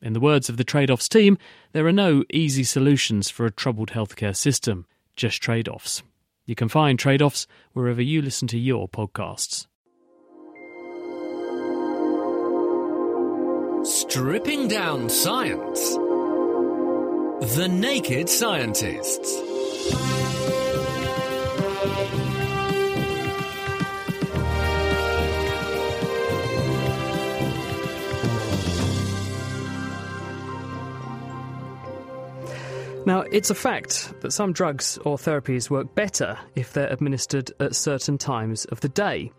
In the words of the trade offs team, there are no easy solutions for a troubled healthcare system, just trade offs. You can find trade offs wherever you listen to your podcasts. Stripping down science. The Naked Scientists. Now, it's a fact that some drugs or therapies work better if they're administered at certain times of the day.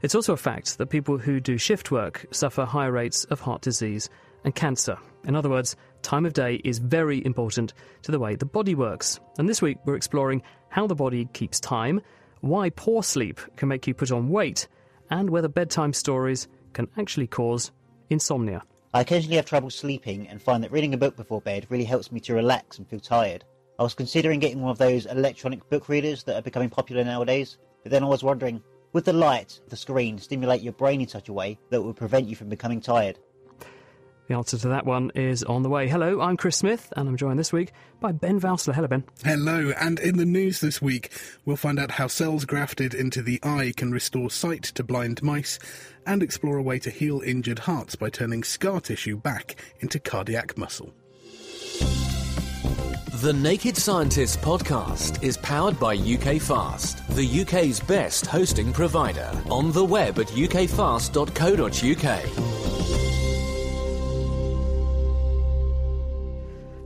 It's also a fact that people who do shift work suffer higher rates of heart disease and cancer. In other words, time of day is very important to the way the body works. And this week we're exploring how the body keeps time, why poor sleep can make you put on weight, and whether bedtime stories can actually cause insomnia. I occasionally have trouble sleeping and find that reading a book before bed really helps me to relax and feel tired. I was considering getting one of those electronic book readers that are becoming popular nowadays, but then I was wondering, would the light the screen stimulate your brain in such a way that would prevent you from becoming tired? The answer to that one is on the way. Hello, I'm Chris Smith, and I'm joined this week by Ben Valsler. Hello, Ben. Hello, and in the news this week, we'll find out how cells grafted into the eye can restore sight to blind mice and explore a way to heal injured hearts by turning scar tissue back into cardiac muscle. The Naked Scientists podcast is powered by UK Fast, the UK's best hosting provider. On the web at ukfast.co.uk.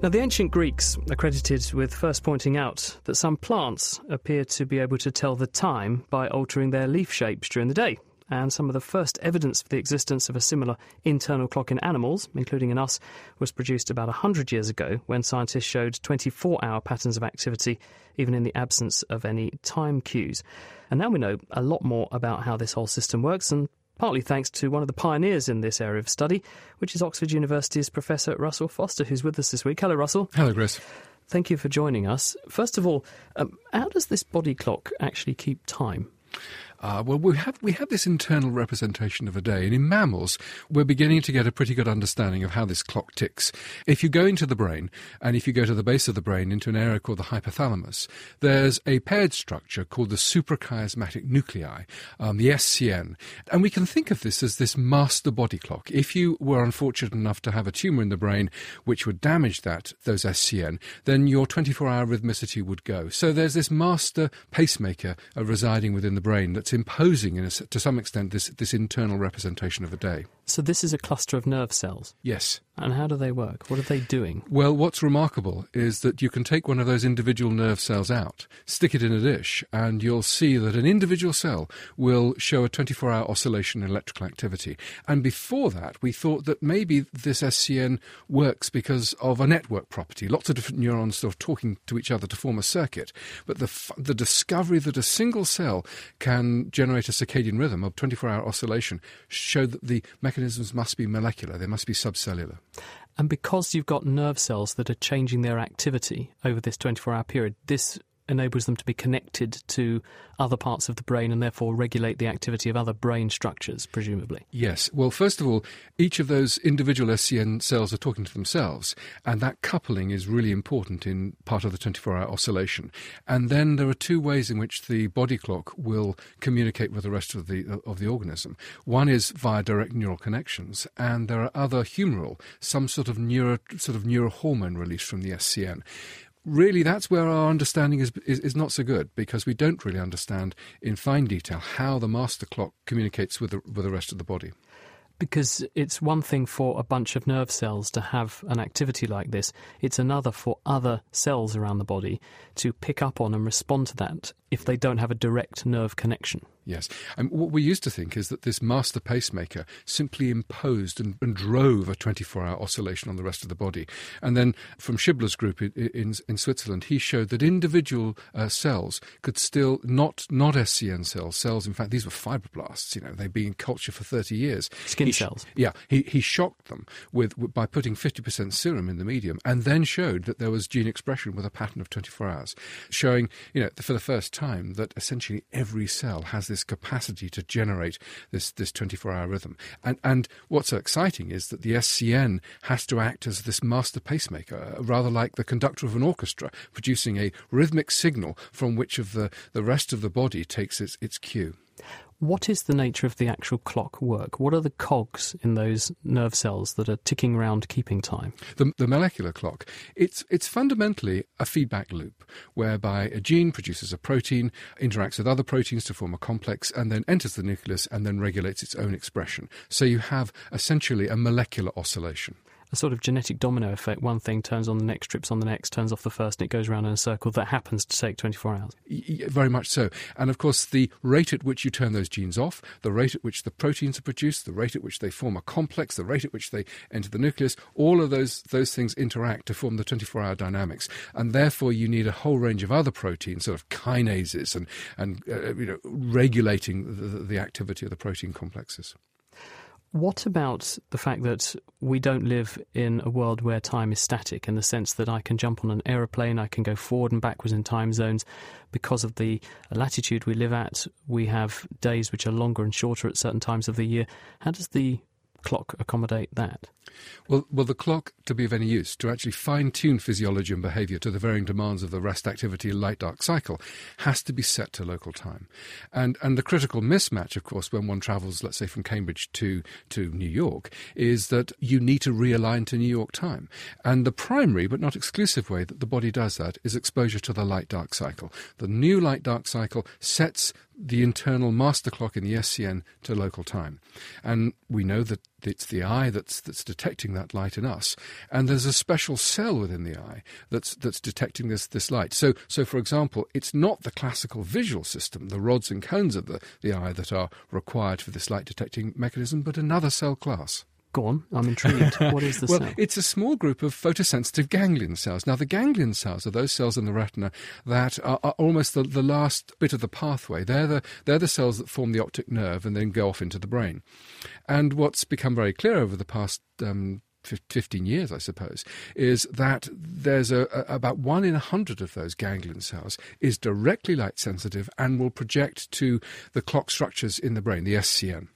Now, the ancient Greeks are credited with first pointing out that some plants appear to be able to tell the time by altering their leaf shapes during the day. And some of the first evidence for the existence of a similar internal clock in animals, including in us, was produced about 100 years ago when scientists showed 24 hour patterns of activity, even in the absence of any time cues. And now we know a lot more about how this whole system works and partly thanks to one of the pioneers in this area of study, which is Oxford University's Professor Russell Foster, who's with us this week. Hello, Russell. Hello, Chris. Thank you for joining us. First of all, um, how does this body clock actually keep time? Uh, well, we have we have this internal representation of a day, and in mammals, we're beginning to get a pretty good understanding of how this clock ticks. If you go into the brain, and if you go to the base of the brain into an area called the hypothalamus, there's a paired structure called the suprachiasmatic nuclei, um, the SCN, and we can think of this as this master body clock. If you were unfortunate enough to have a tumor in the brain which would damage that those SCN, then your 24-hour rhythmicity would go. So there's this master pacemaker uh, residing within the brain that's imposing, a, to some extent, this, this internal representation of a day. So, this is a cluster of nerve cells? Yes. And how do they work? What are they doing? Well, what's remarkable is that you can take one of those individual nerve cells out, stick it in a dish, and you'll see that an individual cell will show a 24 hour oscillation in electrical activity. And before that, we thought that maybe this SCN works because of a network property, lots of different neurons sort of talking to each other to form a circuit. But the, the discovery that a single cell can generate a circadian rhythm of 24 hour oscillation showed that the mechanisms must be molecular, they must be subcellular. And because you've got nerve cells that are changing their activity over this 24 hour period, this enables them to be connected to other parts of the brain and therefore regulate the activity of other brain structures, presumably. Yes. Well, first of all, each of those individual SCN cells are talking to themselves, and that coupling is really important in part of the 24 hour oscillation. And then there are two ways in which the body clock will communicate with the rest of the, of the organism. One is via direct neural connections, and there are other humoral, some sort of neuro, sort of neurohormone release from the SCN really that's where our understanding is, is, is, not so good because we don't really understand in fine detail how the master clock communicates with the, with the rest of the body. Because it's one thing for a bunch of nerve cells to have an activity like this, it's another for other cells around the body to pick up on and respond to that if they don't have a direct nerve connection. Yes. And what we used to think is that this master pacemaker simply imposed and, and drove a 24 hour oscillation on the rest of the body. And then from Schibler's group in, in, in Switzerland, he showed that individual uh, cells could still, not, not SCN cells, cells, in fact, these were fibroblasts, you know, they'd been in culture for 30 years. Skin he, cells. Yeah. He, he shocked them with, by putting 50% serum in the medium and then showed that there was gene expression with a pattern of 24 hours, showing, you know, for the first time that essentially every cell has this capacity to generate this, this 24 hour rhythm. And, and what's so exciting is that the SCN has to act as this master pacemaker, uh, rather like the conductor of an orchestra, producing a rhythmic signal from which of the, the rest of the body takes its, its cue. What is the nature of the actual clock work? What are the cogs in those nerve cells that are ticking around keeping time? The, the molecular clock, it's, it's fundamentally a feedback loop whereby a gene produces a protein, interacts with other proteins to form a complex, and then enters the nucleus and then regulates its own expression. So you have essentially a molecular oscillation a sort of genetic domino effect. One thing turns on the next, trips on the next, turns off the first, and it goes around in a circle that happens to take 24 hours. Very much so. And of course, the rate at which you turn those genes off, the rate at which the proteins are produced, the rate at which they form a complex, the rate at which they enter the nucleus, all of those, those things interact to form the 24 hour dynamics. And therefore, you need a whole range of other proteins, sort of kinases, and, and uh, you know, regulating the, the activity of the protein complexes. What about the fact that we don't live in a world where time is static in the sense that I can jump on an aeroplane, I can go forward and backwards in time zones? Because of the latitude we live at, we have days which are longer and shorter at certain times of the year. How does the clock accommodate that? Well, well, the clock, to be of any use, to actually fine tune physiology and behaviour to the varying demands of the rest activity light dark cycle, has to be set to local time. And, and the critical mismatch, of course, when one travels, let's say, from Cambridge to, to New York, is that you need to realign to New York time. And the primary, but not exclusive way that the body does that is exposure to the light dark cycle. The new light dark cycle sets the internal master clock in the SCN to local time. And we know that it's the eye that's, that's detecting that light in us. And there's a special cell within the eye that's, that's detecting this, this light. So, so, for example, it's not the classical visual system, the rods and cones of the, the eye that are required for this light detecting mechanism, but another cell class. Go on, I'm intrigued. What is the well, cell? it's a small group of photosensitive ganglion cells. Now, the ganglion cells are those cells in the retina that are, are almost the, the, last bit of the pathway. They're the, they're the cells that form the optic nerve and then go off into the brain. And what's become very clear over the past um, 15 years, I suppose, is that there's a, a, about one in a hundred of those ganglion cells is directly light sensitive and will project to the clock structures in the brain, the SCN.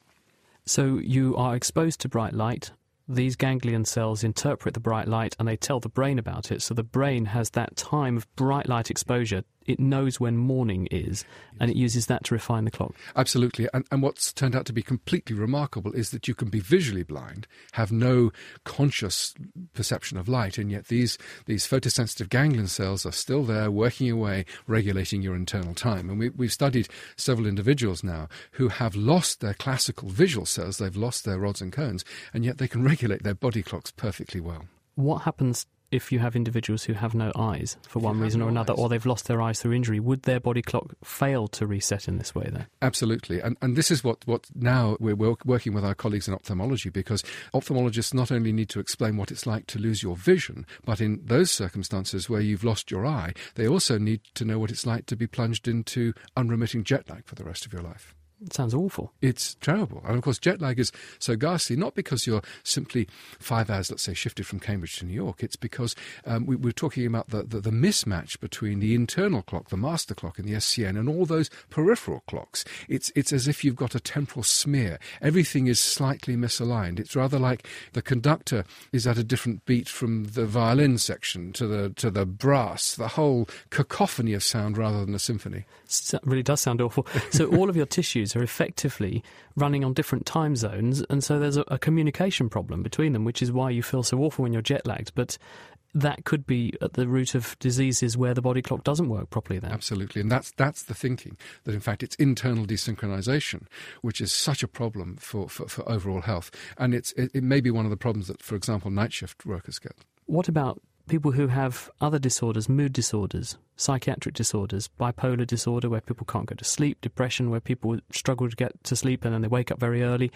So you are exposed to bright light. These ganglion cells interpret the bright light and they tell the brain about it. So the brain has that time of bright light exposure it knows when morning is, and it uses that to refine the clock. Absolutely. And, and what's turned out to be completely remarkable is that you can be visually blind, have no conscious perception of light, and yet these, these photosensitive ganglion cells are still there working away, regulating your internal time. And we, we've studied several individuals now who have lost their classical visual cells, they've lost their rods and cones, and yet they can regulate their body clocks perfectly well. What happens if you have individuals who have no eyes for one reason no or another, eyes. or they've lost their eyes through injury, would their body clock fail to reset in this way then? Absolutely. And, and this is what, what now we're working with our colleagues in ophthalmology because ophthalmologists not only need to explain what it's like to lose your vision, but in those circumstances where you've lost your eye, they also need to know what it's like to be plunged into unremitting jet lag for the rest of your life. It sounds awful. It's terrible. And of course, jet lag is so ghastly, not because you're simply five hours, let's say, shifted from Cambridge to New York. It's because um, we, are talking about the, the, the, mismatch between the internal clock, the master clock, and the SCN, and all those peripheral clocks. It's, it's as if you've got a temporal smear. Everything is slightly misaligned. It's rather like the conductor is at a different beat from the violin section to the, to the brass, the whole cacophony of sound rather than a symphony. It really does sound awful. So all of your tissues are effectively running on different time zones, and so there's a, a, communication problem between them, which is why you feel so awful when you're jet lagged. But that could be at the root of diseases where the body clock doesn't work properly then. Absolutely. And that's that's the thinking that in fact it's internal desynchronization which is such a problem for, for, for overall health. And it's it, it may be one of the problems that, for example, night shift workers get. What about people who have other disorders, mood disorders, psychiatric disorders, bipolar disorder, where people can't go to sleep, depression, where people struggle to get to sleep and then they wake up very early.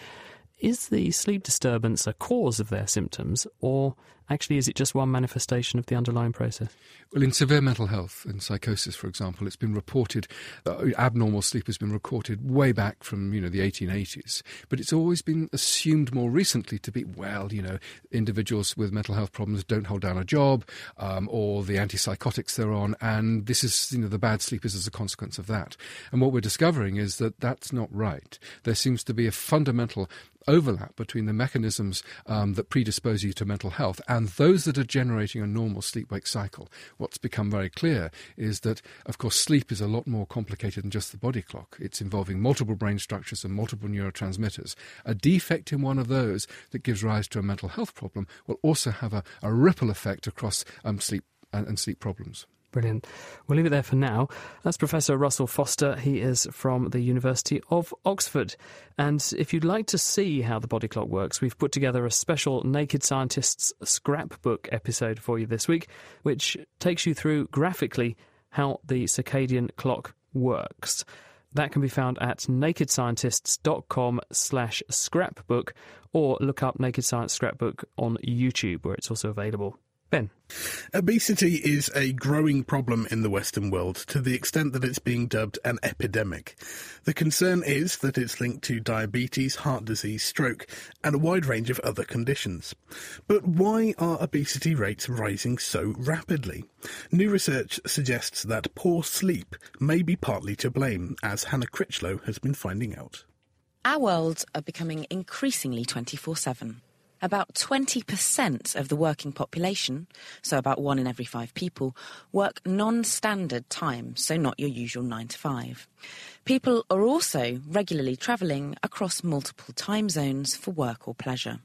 Is the sleep disturbance a cause of their symptoms, or actually is it just one manifestation of the underlying process? Well, in severe mental health, in psychosis, for example, it's been reported uh, abnormal sleep has been reported way back from you know the 1880s, but it's always been assumed more recently to be well, you know, individuals with mental health problems don't hold down a job, um, or the antipsychotics they're on, and this is you know the bad sleep is as a consequence of that. And what we're discovering is that that's not right. There seems to be a fundamental overlap between the mechanisms um, that predispose you to mental health and those that are generating a normal sleep wake cycle. What's become very clear is that, of course, sleep is a lot more complicated than just the body clock. It's involving multiple brain structures and multiple neurotransmitters. A defect in one of those that gives rise to a mental health problem will also have a, a ripple effect across um, sleep and, and sleep problems. Brilliant. We'll leave it there for now. That's Professor Russell Foster. He is from the University of Oxford. And if you'd like to see how the body clock works, we've put together a special Naked Scientists scrapbook episode for you this week, which takes you through graphically how the circadian clock works. That can be found at nakedscientists.com slash scrapbook or look up Naked Science Scrapbook on YouTube where it's also available. Ben. Obesity is a growing problem in the Western world to the extent that it's being dubbed an epidemic. The concern is that it's linked to diabetes, heart disease, stroke, and a wide range of other conditions. But why are obesity rates rising so rapidly? New research suggests that poor sleep may be partly to blame, as Hannah Critchlow has been finding out. Our worlds are becoming increasingly 24 7 about 20% of the working population, so about one in every five people, work non standard time, so not your usual 9 to 5. People are also regularly travelling across multiple time zones for work or pleasure.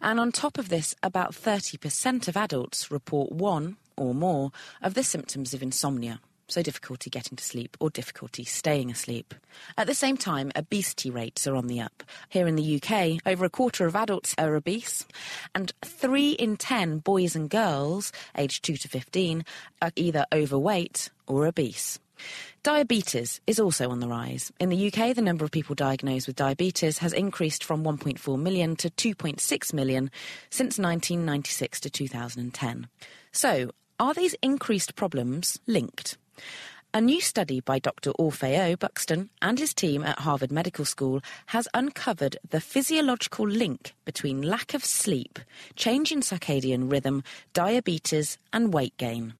And on top of this, about 30% of adults report one or more of the symptoms of insomnia so difficulty getting to sleep or difficulty staying asleep. At the same time, obesity rates are on the up. Here in the UK, over a quarter of adults are obese, and three in ten boys and girls aged 2 to 15 are either overweight or obese. Diabetes is also on the rise. In the UK, the number of people diagnosed with diabetes has increased from 1.4 million to 2.6 million since 1996 to 2010. So, are these increased problems linked? A new study by Dr. Orfeo Buxton and his team at Harvard Medical School has uncovered the physiological link between lack of sleep, change in circadian rhythm, diabetes, and weight gain.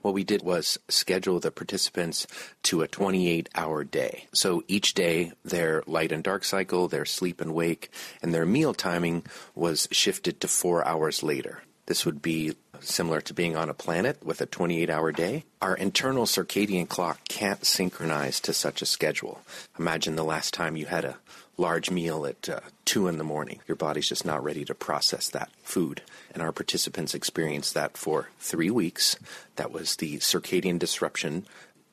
What we did was schedule the participants to a 28 hour day. So each day, their light and dark cycle, their sleep and wake, and their meal timing was shifted to four hours later. This would be similar to being on a planet with a 28 hour day. Our internal circadian clock can't synchronize to such a schedule. Imagine the last time you had a large meal at uh, 2 in the morning. Your body's just not ready to process that food. And our participants experienced that for three weeks. That was the circadian disruption.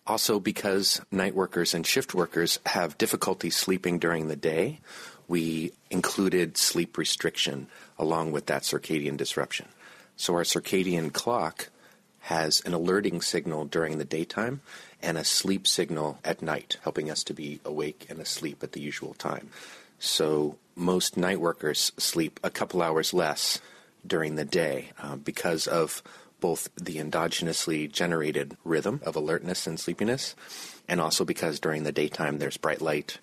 Also, because night workers and shift workers have difficulty sleeping during the day, we included sleep restriction along with that circadian disruption. So our circadian clock has an alerting signal during the daytime and a sleep signal at night, helping us to be awake and asleep at the usual time. So most night workers sleep a couple hours less during the day uh, because of both the endogenously generated rhythm of alertness and sleepiness, and also because during the daytime there's bright light,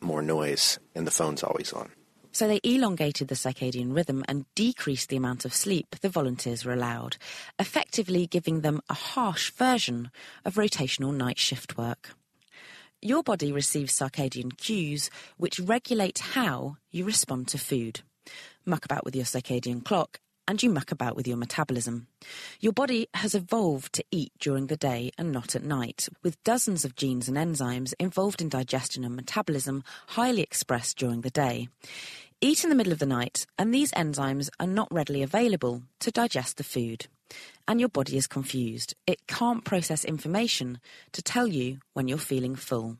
more noise, and the phone's always on. So they elongated the circadian rhythm and decreased the amount of sleep the volunteers were allowed, effectively giving them a harsh version of rotational night shift work. Your body receives circadian cues which regulate how you respond to food. Muck about with your circadian clock and you muck about with your metabolism. Your body has evolved to eat during the day and not at night, with dozens of genes and enzymes involved in digestion and metabolism highly expressed during the day. Eat in the middle of the night, and these enzymes are not readily available to digest the food. And your body is confused. It can't process information to tell you when you're feeling full.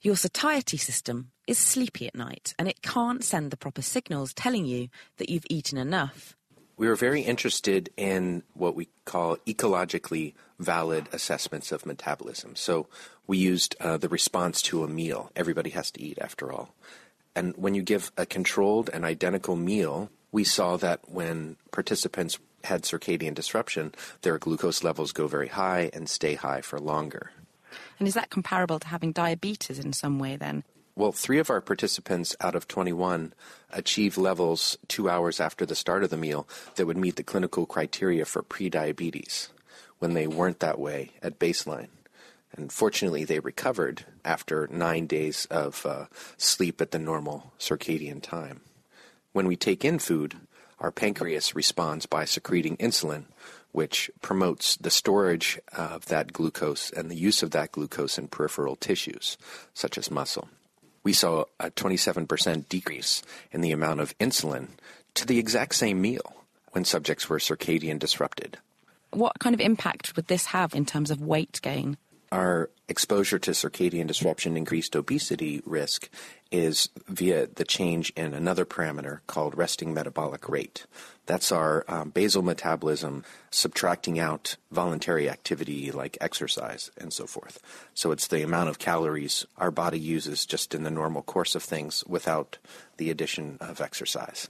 Your satiety system is sleepy at night, and it can't send the proper signals telling you that you've eaten enough we were very interested in what we call ecologically valid assessments of metabolism. So we used uh, the response to a meal. Everybody has to eat, after all. And when you give a controlled and identical meal, we saw that when participants had circadian disruption, their glucose levels go very high and stay high for longer. And is that comparable to having diabetes in some way then? Well, three of our participants out of 21 achieved levels two hours after the start of the meal that would meet the clinical criteria for prediabetes when they weren't that way at baseline. And fortunately, they recovered after nine days of uh, sleep at the normal circadian time. When we take in food, our pancreas responds by secreting insulin, which promotes the storage of that glucose and the use of that glucose in peripheral tissues, such as muscle we saw a 27% decrease in the amount of insulin to the exact same meal when subjects were circadian disrupted. What kind of impact would this have in terms of weight gain? Our exposure to circadian disruption increased obesity risk is via the change in another parameter called resting metabolic rate. That's our um, basal metabolism subtracting out voluntary activity like exercise and so forth. So it's the amount of calories our body uses just in the normal course of things without the addition of exercise.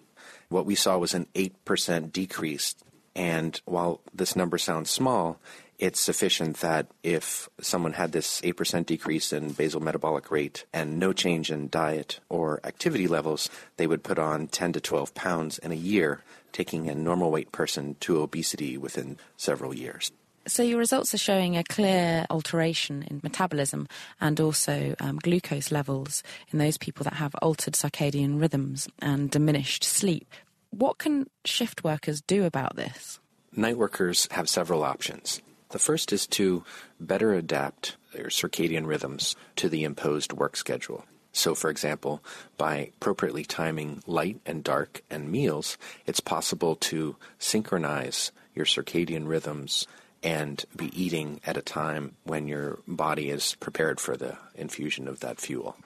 What we saw was an 8% decrease. And while this number sounds small, it's sufficient that if someone had this 8% decrease in basal metabolic rate and no change in diet or activity levels, they would put on 10 to 12 pounds in a year, taking a normal weight person to obesity within several years. So, your results are showing a clear alteration in metabolism and also um, glucose levels in those people that have altered circadian rhythms and diminished sleep. What can shift workers do about this? Night workers have several options. The first is to better adapt their circadian rhythms to the imposed work schedule. So, for example, by appropriately timing light and dark and meals, it's possible to synchronize your circadian rhythms and be eating at a time when your body is prepared for the infusion of that fuel.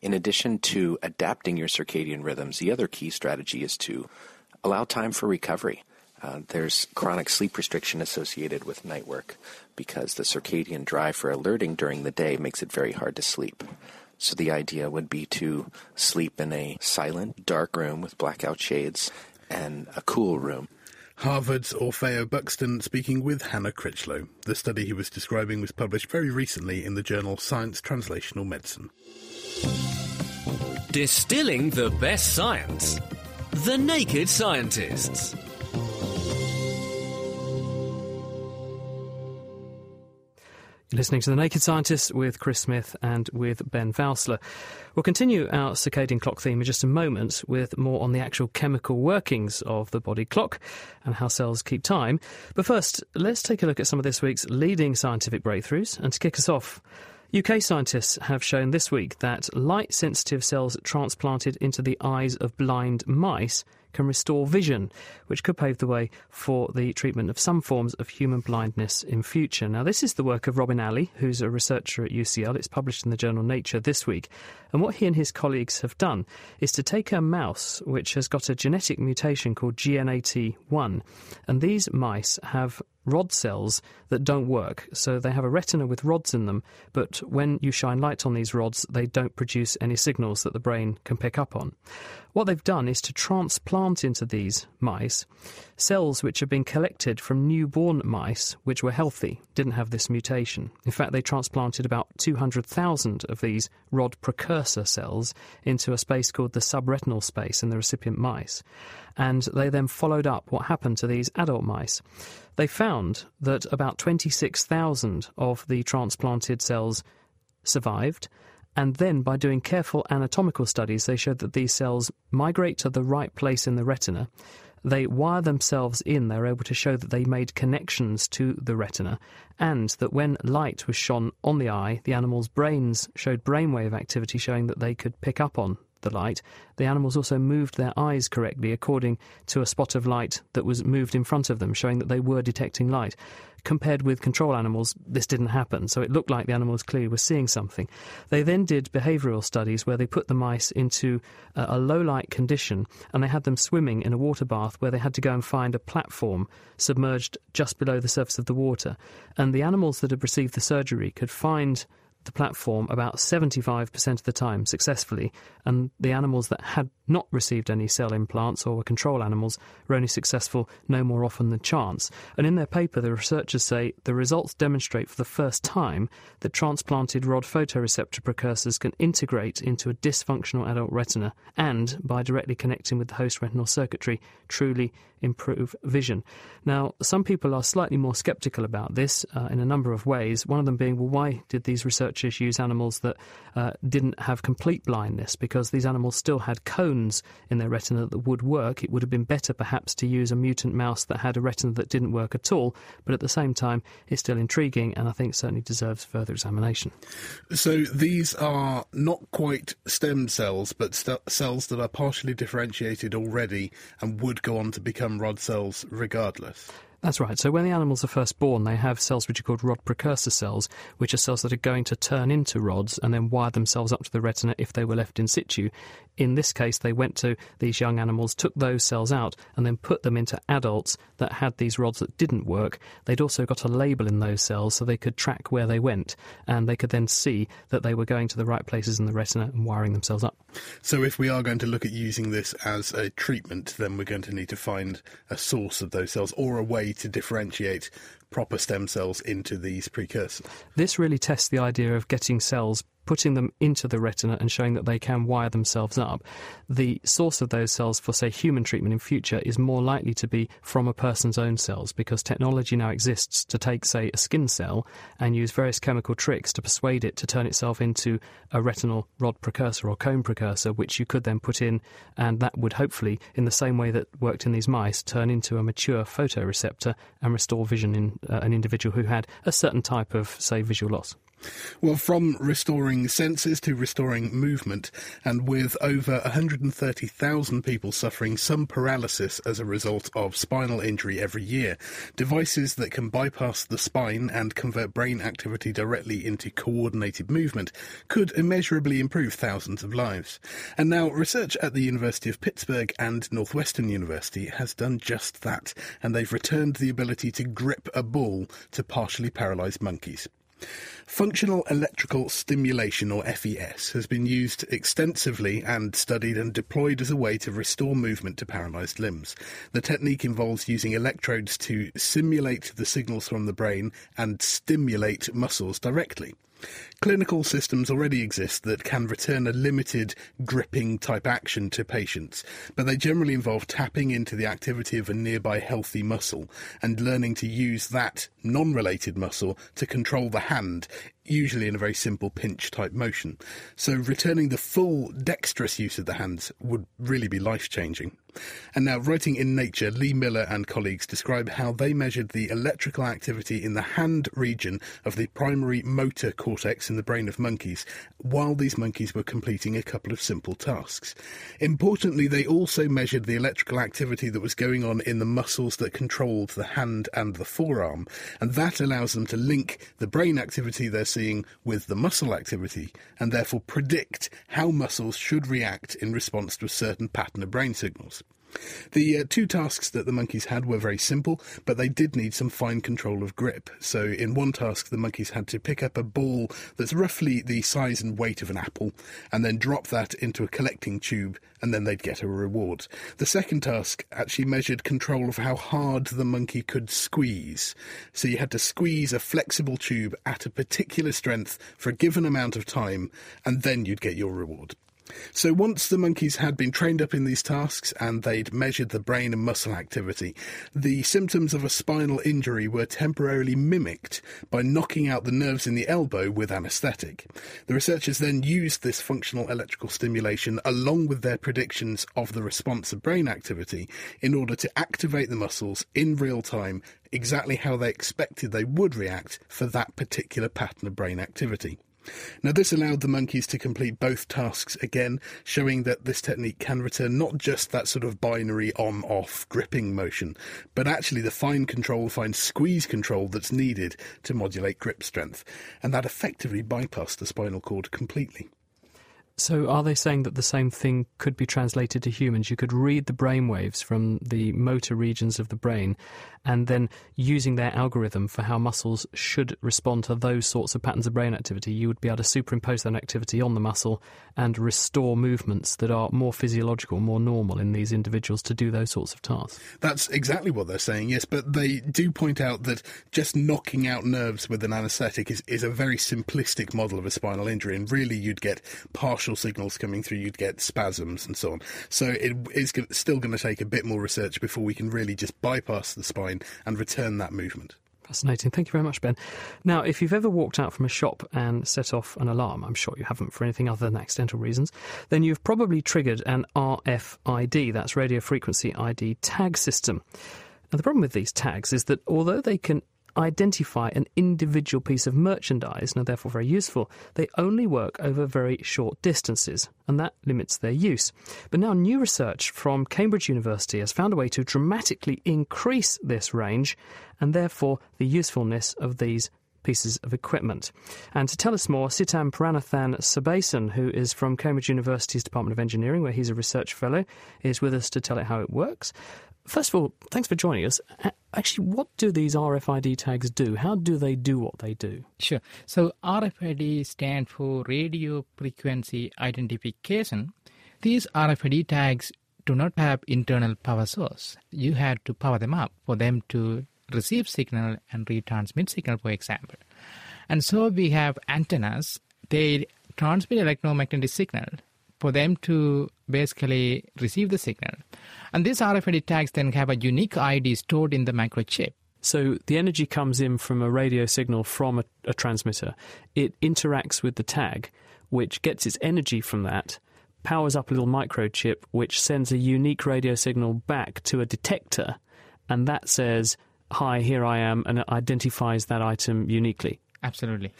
In addition to adapting your circadian rhythms, the other key strategy is to allow time for recovery. Uh, there's chronic sleep restriction associated with night work because the circadian drive for alerting during the day makes it very hard to sleep. So the idea would be to sleep in a silent, dark room with blackout shades and a cool room. Harvard's Orfeo Buxton speaking with Hannah Critchlow. The study he was describing was published very recently in the journal Science Translational Medicine. Distilling the best science. The Naked Scientists. You're listening to The Naked Scientist with Chris Smith and with Ben Valsler. We'll continue our circadian clock theme in just a moment with more on the actual chemical workings of the body clock and how cells keep time. But first, let's take a look at some of this week's leading scientific breakthroughs. And to kick us off, UK scientists have shown this week that light sensitive cells transplanted into the eyes of blind mice can restore vision, which could pave the way for the treatment of some forms of human blindness in future. Now, this is the work of Robin Ali, who's a researcher at UCL. It's published in the journal Nature this week. And what he and his colleagues have done is to take a mouse which has got a genetic mutation called GNAT1, and these mice have rod cells that don't work. So they have a retina with rods in them, but when you shine light on these rods, they don't produce any signals that the brain can pick up on. What they've done is to transplant into these mice cells which had been collected from newborn mice which were healthy, didn't have this mutation. In fact, they transplanted about 200,000 of these rod precursor cells into a space called the subretinal space in the recipient mice. And they then followed up what happened to these adult mice. They found that about 26,000 of the transplanted cells survived and then, by doing careful anatomical studies, they showed that these cells migrate to the right place in the retina. They wire themselves in, they're able to show that they made connections to the retina, and that when light was shone on the eye, the animal's brains showed brainwave activity showing that they could pick up on the light. The animals also moved their eyes correctly according to a spot of light that was moved in front of them, showing that they were detecting light compared with control animals, this didn't happen. So it looked like the animals clearly were seeing something. They then did behavioural studies where they put the mice into uh, a, a low light condition and they had them swimming in a water bath where they had to go and find a platform submerged just below the surface of the water. And the animals that had received the surgery could find the platform about 75% of the time successfully, and the animals that had not received any cell implants or were control animals were only successful no more often than chance. And in their paper, the researchers say the results demonstrate for the first time that transplanted rod photoreceptor precursors can integrate into a dysfunctional adult retina and, by directly connecting with the host retinal circuitry, truly improve vision. Now, some people are slightly more skeptical about this uh, in a number of ways. One of them being, well, why did these researchers use animals that uh, didn't have complete blindness? Because these animals still had cones in their retina that would work. It would have been better, perhaps, to use a mutant mouse that had a retina that didn't work at all. But at the same time, it's still intriguing and I think certainly deserves further examination. So these are not quite stem cells, but st- cells that are partially differentiated already and would go on to become rod cells regardless. That's right. So when the animals are first born, they have cells which are called rod precursor cells, which are cells that are going to turn into rods and then wire themselves up to the retina if they were left in situ. In this case, they went to these young animals, took those cells out, and then put them into adults that had these rods that didn't work. They'd also got a label in those cells so they could track where they went, and they could then see that they were going to the right places in the retina and wiring themselves up. So if we are going to look at using this as a treatment, then we're going to need to find a source of those cells or a way to differentiate proper stem cells into these precursors. This really tests the idea of getting cells putting them into the retina and showing that they can wire themselves up, the source of those cells for, say, human treatment in future is more likely to be from a person's own cells because technology now exists to take, say, a skin cell and use various chemical tricks to persuade it to turn itself into a retinal rod precursor or cone precursor, which you could then put in, and that would hopefully, in the same way that worked in these mice, turn into a mature photoreceptor and restore vision in uh, an individual who had a certain type of, say, visual loss. Well, from restoring senses to restoring movement, and with over 130,000 people suffering some paralysis as a result of spinal injury every year, devices that can bypass the spine and convert brain activity directly into coordinated movement could immeasurably improve thousands of lives. And now, research at the University of Pittsburgh and Northwestern University has done just that, and they've returned the ability to grip a ball to partially paralysed monkeys. Functional electrical stimulation, or FES, has been used extensively and studied and deployed as a way to restore movement to paralysed limbs. The technique involves using electrodes to simulate the signals from the brain and stimulate muscles directly. Clinical systems already exist that can return a limited gripping type action to patients, but they generally involve tapping into the activity of a nearby healthy muscle and learning to use that non related muscle to control the hand usually in a very simple pinch type motion. So returning the full dexterous use of the hands would really be life changing. And now, writing in Nature, Lee Miller and colleagues describe how they measured the electrical activity in the hand region of the primary motor cortex in the brain of monkeys while these monkeys were completing a couple of simple tasks. Importantly, they also measured the electrical activity that was going on in the muscles that controlled the hand and the forearm, and that allows them to link the brain activity they're seeing with the muscle activity and therefore predict how muscles should react in response to a certain pattern of brain signals. The uh, two tasks that the monkeys had were very simple, but they did need some fine control of grip. So, in one task, the monkeys had to pick up a ball that's roughly the size and weight of an apple, and then drop that into a collecting tube, and then they'd get a reward. The second task actually measured control of how hard the monkey could squeeze. So, you had to squeeze a flexible tube at a particular strength for a given amount of time, and then you'd get your reward. So once the monkeys had been trained up in these tasks and they'd measured the brain and muscle activity, the symptoms of a spinal injury were temporarily mimicked by knocking out the nerves in the elbow with anaesthetic. The researchers then used this functional electrical stimulation along with their predictions of the response of brain activity in order to activate the muscles in real time exactly how they expected they would react for that particular pattern of brain activity. Now, this allowed the monkeys to complete both tasks again, showing that this technique can return not just that sort of binary on off gripping motion, but actually the fine control, fine squeeze control that's needed to modulate grip strength. And that effectively bypassed the spinal cord completely. So, are they saying that the same thing could be translated to humans? You could read the brain waves from the motor regions of the brain, and then using their algorithm for how muscles should respond to those sorts of patterns of brain activity, you would be able to superimpose that activity on the muscle and restore movements that are more physiological, more normal in these individuals to do those sorts of tasks. That's exactly what they're saying, yes, but they do point out that just knocking out nerves with an anaesthetic is, is a very simplistic model of a spinal injury, and really you'd get partial signals coming through, you'd get spasms and so on. So it is still going to take a bit more research before we can really just bypass the spine and return that movement. Fascinating. Thank you very much, Ben. Now, if you've ever walked out from a shop and set off an alarm, I'm sure you haven't for anything other than accidental reasons, then you've probably triggered an RFID, that's radio frequency ID tag system. Now, the problem with these tags is that although they can identify an individual piece of merchandise and are therefore very useful, they only work over very short distances, and that limits their use. But now, new research from Cambridge University has found a way to dramatically increase this range and therefore the usefulness of these pieces of equipment. And to tell us more, Sithamparanathan Sabesan, who is from Cambridge University's Department of Engineering, where he's a research fellow, is with us to tell it how it works. First of all, thanks for joining us. Actually, what do these RFID tags do? How do they do what they do? Sure. So, RFID stands for Radio Frequency Identification. These RFID tags do not have internal power source. You had to power them up for them to receive signal and retransmit signal, for example. And so we have antennas. They transmit electromagnetic signal for them to basically receive the signal. And these RFID tags then have a unique ID stored in the microchip. So the energy comes in from a radio signal from a, a, transmitter. It interacts with the tag, which gets its energy from that, powers up a little microchip, which sends a unique radio signal back to a detector, and that says, Hi, here I am, and it identifies that item uniquely. Absolutely.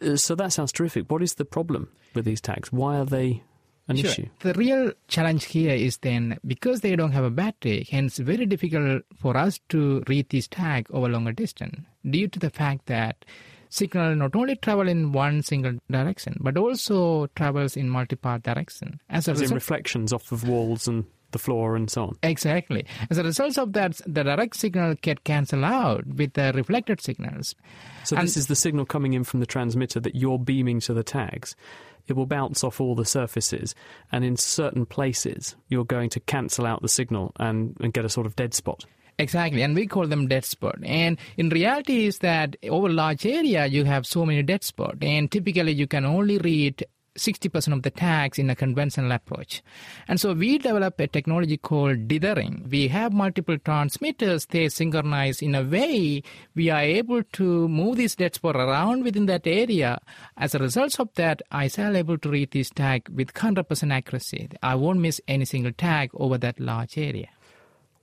Uh, so that sounds terrific. What is the problem with these tags? Why are they an sure. issue. The real challenge here is then because they don't have a battery, hence very difficult for us to read this tag over longer distance due to the fact that signal not only travel in one single direction but also travels in multipath direction. As, a As in reflections off of walls and the floor and so on. Exactly. As a result of that, the direct signal get cancelled out with the reflected signals. So and this is the signal coming in from the transmitter that you're beaming to the tags it will bounce off all the surfaces, and in certain places, you're going to cancel out the signal and, and get a sort of dead spot. Exactly, and we call them dead spot. And in reality, is that over large area you have so many dead spot, and typically you can only read 60% of the tags in a conventional approach. And so we develop a technology called dithering. We have multiple transmitters, they synchronize in a way we are able to move this dead spot around within that area. As a result of that, I shall able to read this tag with 100% accuracy. I won't miss any single tag over that large area.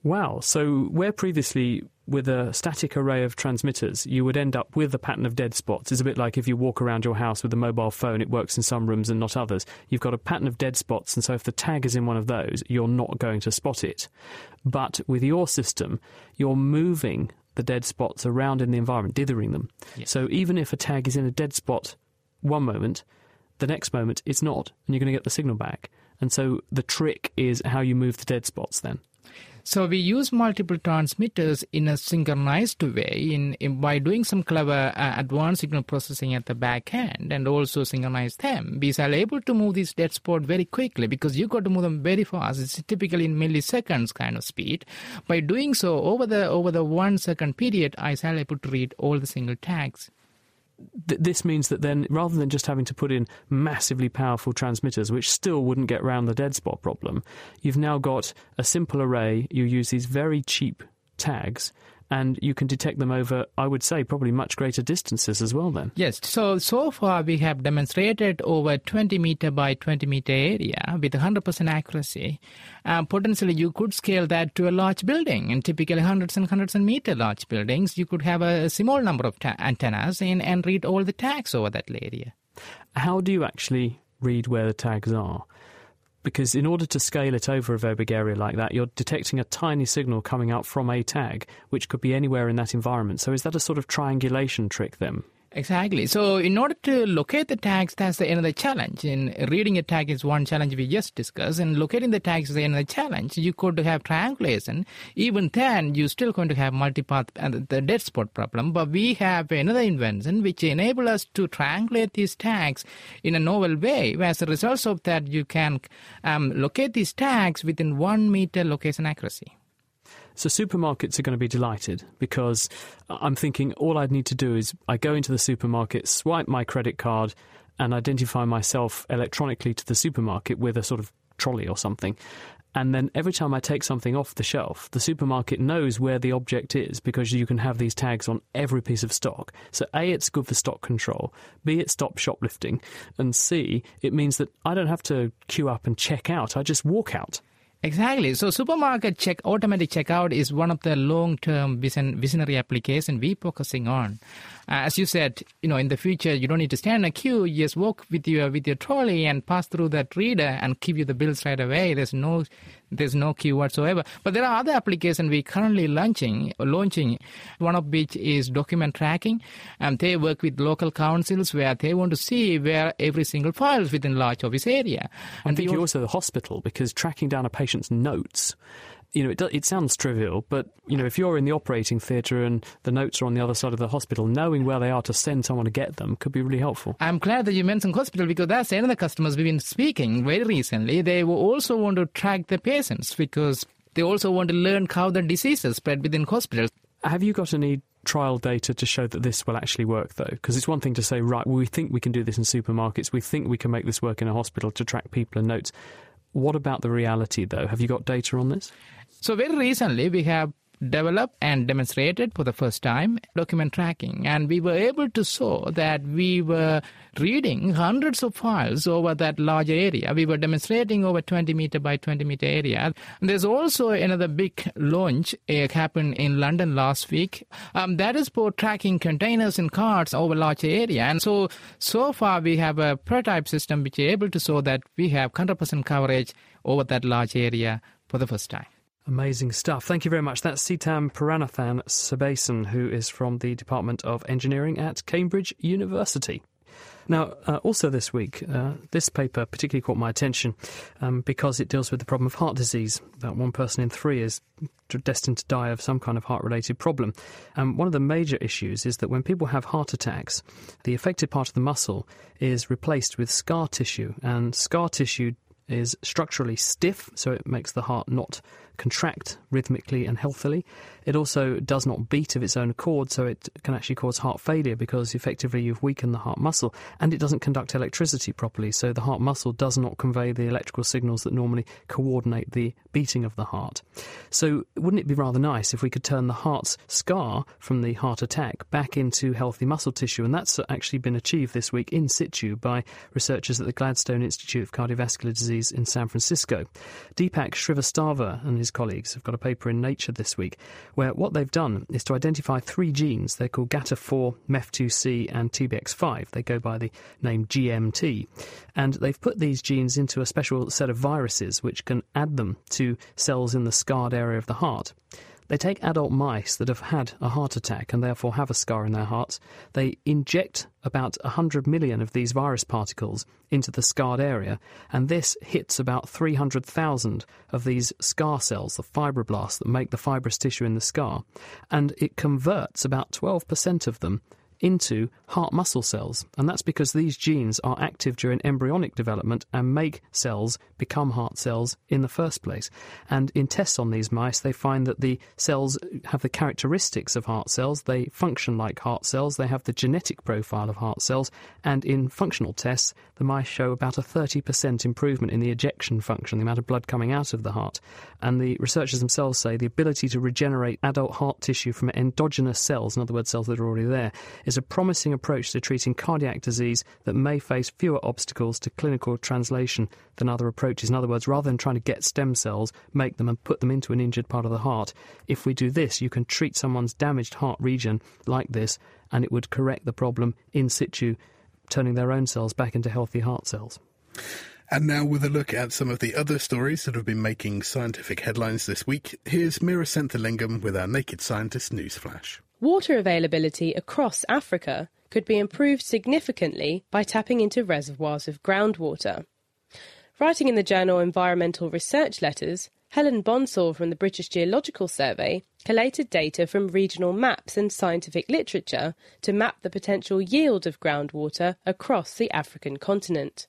Wow. So where previously with a static array of transmitters, you would end up with a pattern of dead spots. It's a bit like if you walk around your house with a mobile phone, it works in some rooms and not others. You've got a pattern of dead spots, and so if the tag is in one of those, you're not going to spot it. But with your system, you're moving the dead spots around in the environment, dithering them. So even if a tag is in a dead spot one moment, the next moment it's not, and you're going to get the signal back. And so the trick is how you move the dead spots then. So we use multiple transmitters in a synchronized way in, in by doing some clever uh, advanced signal processing at the back end and also synchronize them. We are able to move this dead spot very quickly because you got to move them very fast. It's typically in milliseconds kind of speed. By doing so over the over the one second period, I was able to read all the single tags th- this means that then, rather than just having to put in massively powerful transmitters, which still wouldn't get around the dead spot problem, you've now got a simple array. You use these very cheap tags and you can detect them over, I would say, probably much greater distances as well then. Yes, so so far we have demonstrated over 20 meter by 20 meter area with 100% accuracy. Uh, potentially you could scale that to a large building, and typically hundreds and hundreds of meter large buildings, you could have a small number of ta- antennas in, and read all the tags over that area. How do you actually read where the tags are? Because in order to scale it over a very big area like that, you're detecting a tiny signal coming out from a tag, which could be anywhere in that environment. So is that a sort of triangulation trick then? Exactly. So, in order to locate the tags, that's the another challenge. In reading a tag is one challenge we just discussed, and locating the tags is another challenge. You could have triangulation. Even then, you're still going to have multipath and the dead spot problem. But we have another invention which enable us to triangulate these tags in a novel way. As a result of that, you can um, locate these tags within one meter location accuracy. So supermarkets are going to be delighted because I'm thinking all I'd need to do is I go into the supermarket, swipe my credit card, and identify myself electronically to the supermarket with a sort of trolley or something. And then every time I take something off the shelf, the supermarket knows where the object is because you can have these tags on every piece of stock. So, A, it's good for stock control, B, it stops shoplifting, and C, it means that I don't have to queue up and check out, I just walk out. Exactly. So supermarket check automatic checkout is one of the long-term vision, visionary application we focusing on. Uh, as you said, you know, in the future you don't need to stand in a queue. You just walk with your with your trolley and pass through that reader and give you the bills right away. There's no there's no queue whatsoever. But there are other applications we're currently launching, launching. One of which is document tracking. And they work with local councils where they want to see where every single file is within large office area. And think also, also the hospital because tracking down a patient's notes you know, it, it sounds trivial, but you know, if you're in the operating theatre and the notes are on the other side of the hospital, knowing where they are to send someone to get them could be really helpful. I'm glad that you mentioned hospital because that's another customers we've been speaking very recently. They also want to track the patients because they also want to learn how the diseases spread within hospitals. Have you got any trial data to show that this will actually work, though? Because it's one thing to say, right, we think we can do this in supermarkets, we think we can make this work in a hospital to track people and notes. What about the reality, though? Have you got data on this? So, very recently, we have developed and demonstrated for the first time document tracking. And we were able to show that we were reading hundreds of files over that large area. We were demonstrating over 20 meter by 20 meter area. There's also another big launch uh, happened in london last week. Um, that is for tracking containers and carts over large area. And so so far we have a prototype system which is able to show that we have 100% coverage over that large area for the first time Amazing stuff. Thank you very much. That's Sitam Paranathan Sebasan, who is from the Department of Engineering at Cambridge University. Now, uh, also this week, uh, this paper particularly caught my attention um, because it deals with the problem of heart disease. About one person in three is destined to die of some kind of heart related problem. Um, one of the major issues is that when people have heart attacks, the affected part of the muscle is replaced with scar tissue, and scar tissue is structurally stiff, so it makes the heart not contract rhythmically and healthily. It also does not beat of its own accord, so it can actually cause heart failure because effectively you've weakened the heart muscle, and it doesn't conduct electricity properly, so the heart muscle does not convey the electrical signals that normally coordinate the beating of the heart. So, wouldn't it be rather nice if we could turn the heart's scar from the heart attack back into healthy muscle tissue? And that's actually been achieved this week in situ by researchers at the Gladstone Institute of Cardiovascular Disease in San Francisco. Deepak Srivastava and his his colleagues have got a paper in Nature this week where what they've done is to identify three genes. They're called GATA4, MEF2C, and TBX5. They go by the name GMT. And they've put these genes into a special set of viruses which can add them to cells in the scarred area of the heart. They take adult mice that have had a heart attack and therefore have a scar in their hearts. They inject about 100 million of these virus particles into the scarred area, and this hits about 300,000 of these scar cells, the fibroblasts that make the fibrous tissue in the scar, and it converts about 12% of them into heart muscle cells. And that's because these genes are active during embryonic development and make cells become heart cells in the first place. And in tests on these mice, they find that the cells have the characteristics of heart cells. They function like heart cells. They have the genetic profile of heart cells. And in functional tests, the mice show about a 30% improvement in the ejection function, the amount of blood coming out of the heart. And the researchers themselves say the ability to regenerate adult heart tissue from endogenous cells, in other words, cells that are already there, is a promising approach to treating cardiac disease that may face fewer obstacles to clinical translation than other approaches. In other words, rather than trying to get stem cells, make them and put them into an injured part of the heart, if we do this, you can treat someone's damaged heart region like this and it would correct the problem in situ turning their own cells back into healthy heart cells. And now, with a look at some of the other stories that have been making scientific headlines this week, here's Meera Senthilingam with our Naked Scientist newsflash. Water availability across Africa could be improved significantly by tapping into reservoirs of groundwater. Writing in the journal Environmental Research Letters, Helen Bonsor from the British Geological Survey collated data from regional maps and scientific literature to map the potential yield of groundwater across the African continent.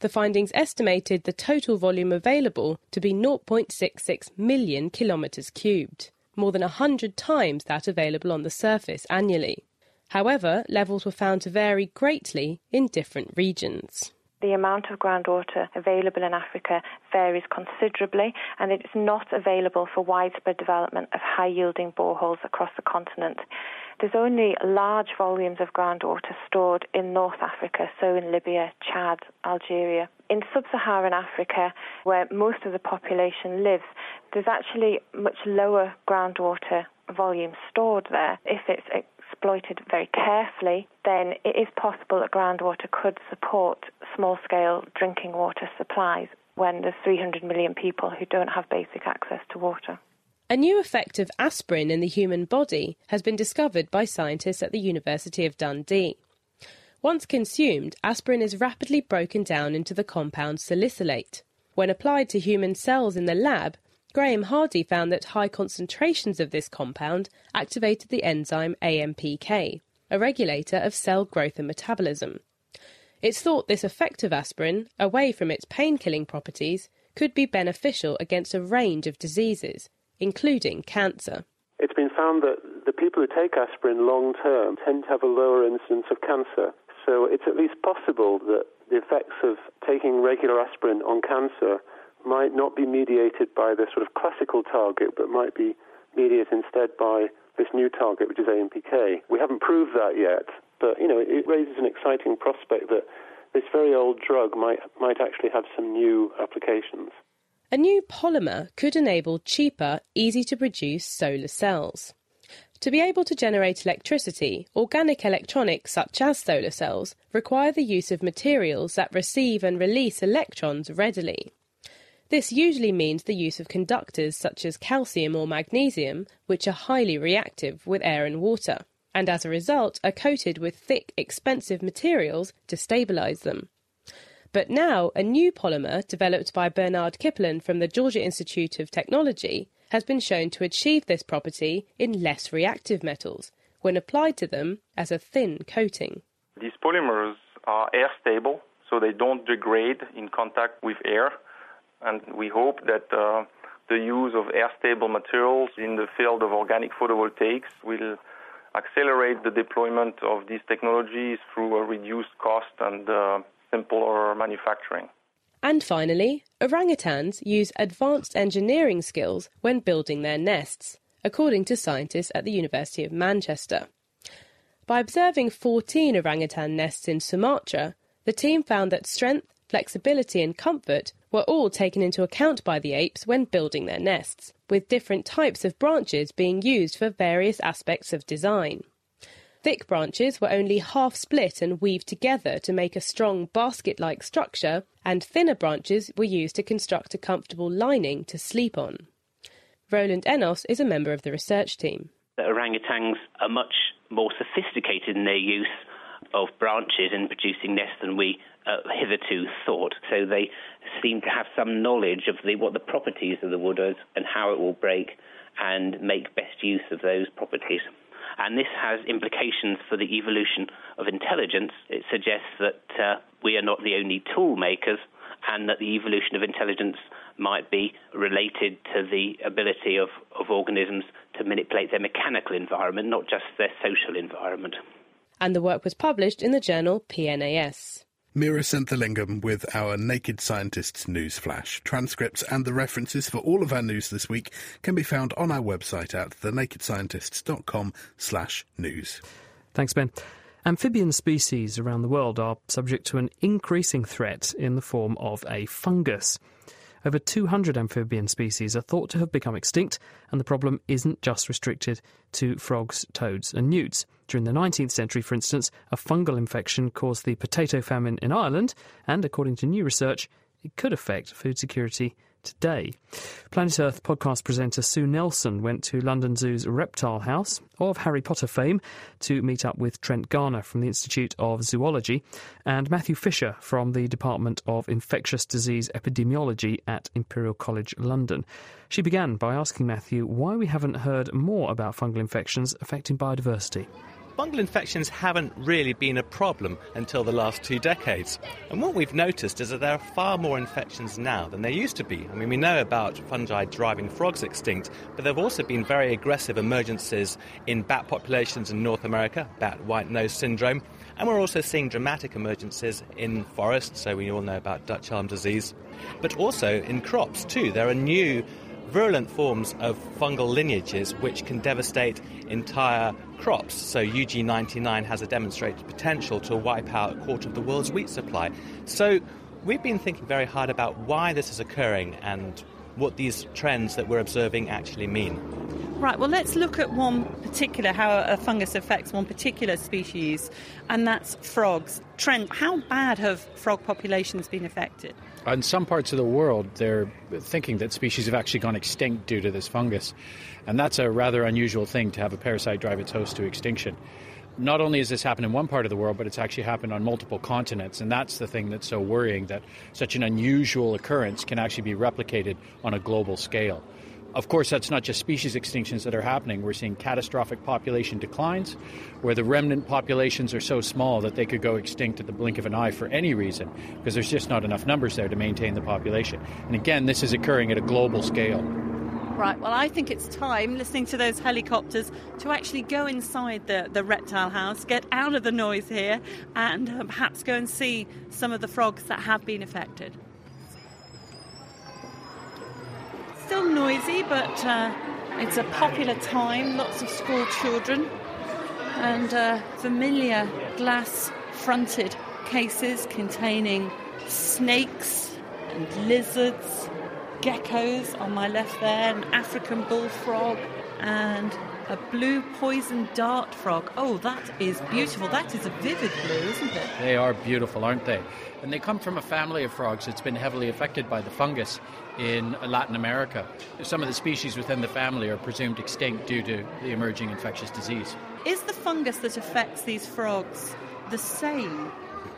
The findings estimated the total volume available to be 0.66 million kilometres cubed, more than 100 times that available on the surface annually. However, levels were found to vary greatly in different regions the amount of groundwater available in Africa varies considerably, and it is not available for widespread development of high yielding boreholes across the continent. There's only large volumes of groundwater stored in North Africa, so in Libya, Chad, Algeria. In sub Saharan Africa, where most of the population lives, there's actually much lower groundwater volume stored there. If it's exploited very carefully, then it is possible that groundwater could support small scale drinking water supplies when there's 300 million people who don't have basic access to water. A new effect of aspirin in the human body has been discovered by scientists at the University of Dundee. Once consumed, aspirin is rapidly broken down into the compound salicylate. When applied to human cells in the lab, Grahame Hardie found that high concentrations of this compound activated the enzyme AMPK, a regulator of cell growth and metabolism. It's thought this effect of aspirin, away from its pain killing properties, could be beneficial against a range of diseases, including cancer. It's been found that the people who take aspirin long term tend to have a lower incidence of cancer. So it's at least possible that the effects of taking regular aspirin on cancer might not be mediated by the sort of classical target, but might be mediated instead by this new target, which is AMPK. We haven't proved that yet, but you know, it raises an exciting prospect that this very old drug might might actually have some new applications. A new polymer could enable cheaper, easy to produce solar cells. To be able to generate electricity, organic electronics such as solar cells require the use of materials that receive and release electrons readily. This usually means the use of conductors such as calcium or magnesium, which are highly reactive with air and water, and as a result are coated with thick, expensive materials to stabilize them. But now, a new polymer developed by Bernard Kippelen from the Georgia Institute of Technology has been shown to achieve this property in less reactive metals when applied to them as a thin coating. These polymers are air stable, so they don't degrade in contact with air and we hope that uh, the use of air-stable materials in the field of organic photovoltaics will accelerate the deployment of these technologies through a reduced cost and uh, simpler manufacturing. And finally, orangutans use advanced engineering skills when building their nests, according to scientists at the University of Manchester. By observing 14 orangutan nests in Sumatra, the team found that strength, flexibility, and comfort were all taken into account by the apes when building their nests, with different types of branches being used for various aspects of design. Thick branches were only half split and weaved together to make a strong basket like structure, and thinner branches were used to construct a comfortable lining to sleep on. Roland Ennos is a member of the research team. The orangutans are much more sophisticated in their use of branches in producing nests than we uh, hitherto thought. So they seem to have some knowledge of the, what the properties of the wood is and how it will break and make best use of those properties. And this has implications for the evolution of intelligence. It suggests that uh, we are not the only tool makers and that the evolution of intelligence might be related to the ability of, of organisms to manipulate their mechanical environment, not just their social environment. And the work was published in the journal PNAS. Meera Senthilingam with our Naked Scientists news flash. Transcripts and the references for all of our news this week can be found on our website at thenakedscientists.com slash news. Thanks, Ben. Amphibian species around the world are subject to an increasing threat in the form of a fungus. Over 200 amphibian species are thought to have become extinct, and the problem isn't just restricted to frogs, toads, and newts. During the 19th century, for instance, a fungal infection caused the potato famine in Ireland, and according to new research, it could affect food security today. Planet Earth podcast presenter Sue Nelson went to London Zoo's Reptile House of Harry Potter fame to meet up with Trent Garner from the Institute of Zoology and Matthew Fisher from the Department of Infectious Disease Epidemiology at Imperial College London. She began by asking Matthew why we haven't heard more about fungal infections affecting biodiversity fungal infections haven't really been a problem until the last two decades. And what we've noticed is that there are far more infections now than there used to be. I mean, we know about fungi driving frogs extinct, but there have also been very aggressive emergences in bat populations in North America, bat white nose syndrome. And we're also seeing dramatic emergences in forests, so we all know about Dutch elm disease, but also in crops too. There are new virulent forms of fungal lineages which can devastate entire crops. So UG99 has a demonstrated potential to wipe out a quarter of the world's wheat supply. So we've been thinking very hard about why this is occurring and what these trends that we're observing actually mean. Right, well, let's look at one particular, how a fungus affects one particular species, and that's frogs. Trent, how bad have frog populations been affected? In some parts of the world, they're thinking that species have actually gone extinct due to this fungus. And that's a rather unusual thing to have a parasite drive its host to extinction. Not only has this happened in one part of the world, but it's actually happened on multiple continents. And that's the thing that's so worrying that such an unusual occurrence can actually be replicated on a global scale. Of course, that's not just species extinctions that are happening. We're seeing catastrophic population declines, where the remnant populations are so small that they could go extinct at the blink of an eye for any reason, because there's just not enough numbers there to maintain the population. And again, this is occurring at a global scale. Right, well, I think it's time, listening to those helicopters, to actually go inside the, the reptile house, get out of the noise here, and uh, perhaps go and see some of the frogs that have been affected. Still noisy, but uh, it's a popular time, lots of school children, and uh, familiar glass fronted cases containing snakes and lizards, geckos on my left there, an African bullfrog, and a blue poison dart frog. Oh, that is beautiful. That is a vivid blue, isn't it? They are beautiful, aren't they? And they come from a family of frogs that's been heavily affected by the fungus in Latin America. Some of the species within the family are presumed extinct due to the emerging infectious disease. Is the fungus that affects these frogs the same,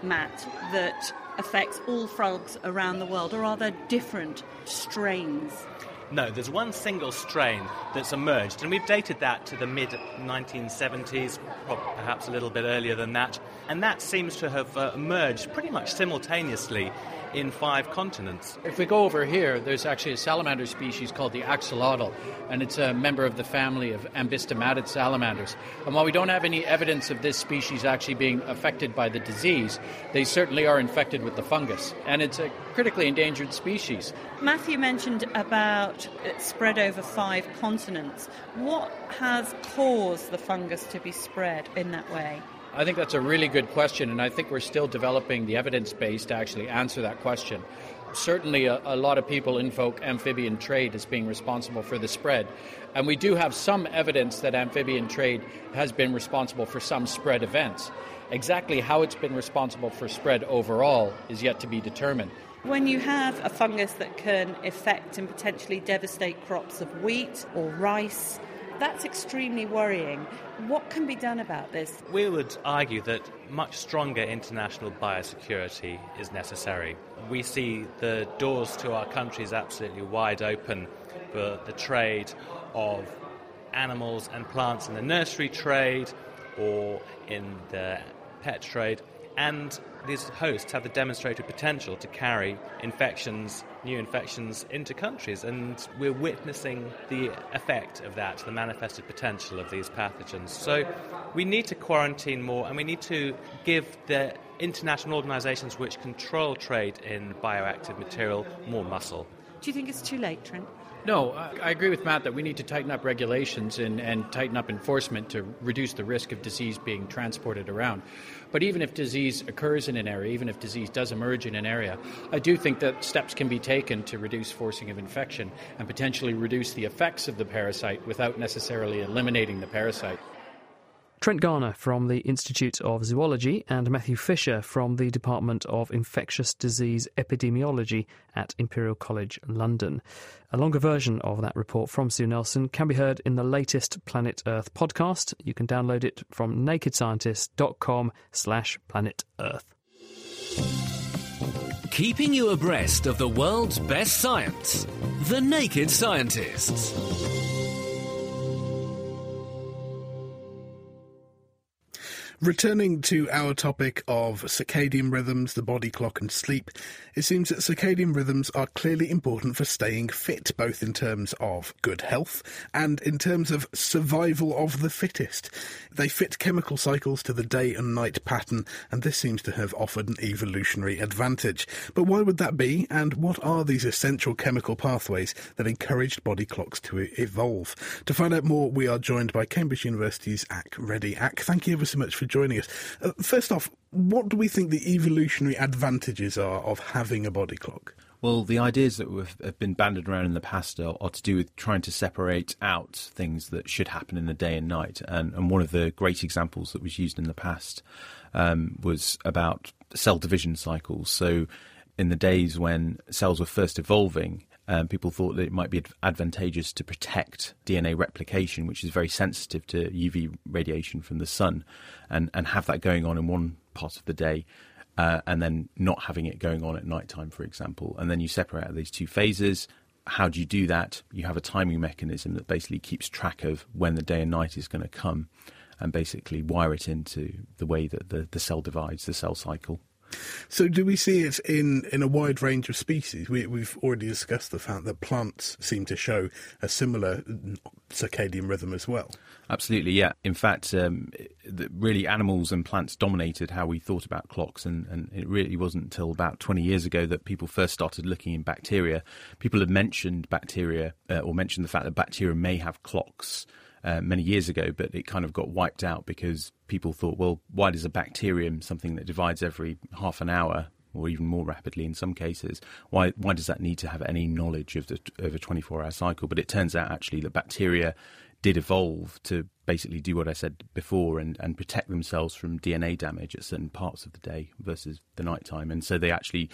Matt, that affects all frogs around the world, or are there different strains? No, there's one single strain that's emerged, and we've dated that to the mid 1970s, perhaps a little bit earlier than that, and that seems to have uh, emerged pretty much simultaneously in five continents. If we go over here, there's actually a salamander species called the axolotl, and it's a member of the family of ambystomatid salamanders. And while we don't have any evidence of this species actually being affected by the disease, they certainly are infected with the fungus, and it's a critically endangered species. Matthew mentioned about it spread over five continents. What has caused the fungus to be spread in that way? I think that's a really good question, and I think we're still developing the evidence base to actually answer that question. certainly a, a, lot of people invoke amphibian trade as being responsible for the spread. And we do have some evidence that amphibian trade has been responsible for some spread events. Exactly how it's been responsible for spread overall is yet to be determined. When you have a fungus that can affect and potentially devastate crops of wheat or rice, that's extremely worrying. What can be done about this? We would argue that much stronger international biosecurity is necessary. We see the doors to our countries absolutely wide open for the trade of animals and plants in the nursery trade or in the pet trade. And these hosts have the demonstrated potential to carry infections, new infections, into countries, and we're witnessing the effect of that, the manifested potential of these pathogens. So we need to quarantine more, and we need to give the international organisations which control trade in bioactive material more muscle. Do you think it's too late, Trent? No, I agree with Matt that we need to tighten up regulations and, and tighten up enforcement to reduce the risk of disease being transported around. But even if disease occurs in an area, even if disease does emerge in an area, I do think that steps can be taken to reduce forcing of infection and potentially reduce the effects of the parasite without necessarily eliminating the parasite. Trent Garner from the Institute of Zoology and Matthew Fisher from the Department of Infectious Disease Epidemiology at Imperial College London. A longer version of that report from Sue Nelson can be heard in the latest Planet Earth podcast. You can download it from nakedscientist.com slash planet Earth. Keeping you abreast of the world's best science. The Naked Scientists. Returning to our topic of circadian rhythms, the body clock, and sleep, it seems that circadian rhythms are clearly important for staying fit, both in terms of good health and in terms of survival of the fittest. They fit chemical cycles to the day and night pattern, and this seems to have offered an evolutionary advantage. But why would that be, and what are these essential chemical pathways that encouraged body clocks to evolve? To find out more, we are joined by Cambridge University's Ak Reddy. Ak, thank you ever so much for joining us. Uh, first off, what do we think the evolutionary advantages are of having a body clock? Well, the ideas that have been banded around in the past are, are, to do with trying to separate out things that should happen in the day and night. And, and one of the great examples that was used in the past um, was about cell division cycles. So, in the days when cells were first evolving, um, people thought that it might be advantageous to protect DNA replication, which is very sensitive to UV radiation from the sun, and, and have that going on in one part of the day. Uh, and then not having it going on at night time, for example. And then you separate out these two phases. How do you do that? You have a timing mechanism that basically keeps track of when the day and night is going to come and basically wire it into the way that the, the cell divides, the cell cycle. So, do we see it in, in a wide range of species? We, have already discussed the fact that plants seem to show a similar circadian rhythm as well. Absolutely, yeah. In fact, um, really animals and plants dominated how we thought about clocks, and, and, it really wasn't until about 20 years ago that people first started looking in bacteria. People had mentioned bacteria uh, or mentioned the fact that bacteria may have clocks. Uh, many years ago, but it kind of got wiped out because people thought, well, why does a bacterium, something that divides every half an hour or even more rapidly in some cases, why why does that need to have any knowledge of the of a 24 hour cycle? But it turns out actually that bacteria did evolve to basically do what I said before and, and protect themselves from DNA damage at certain parts of the day versus the nighttime. And so they actually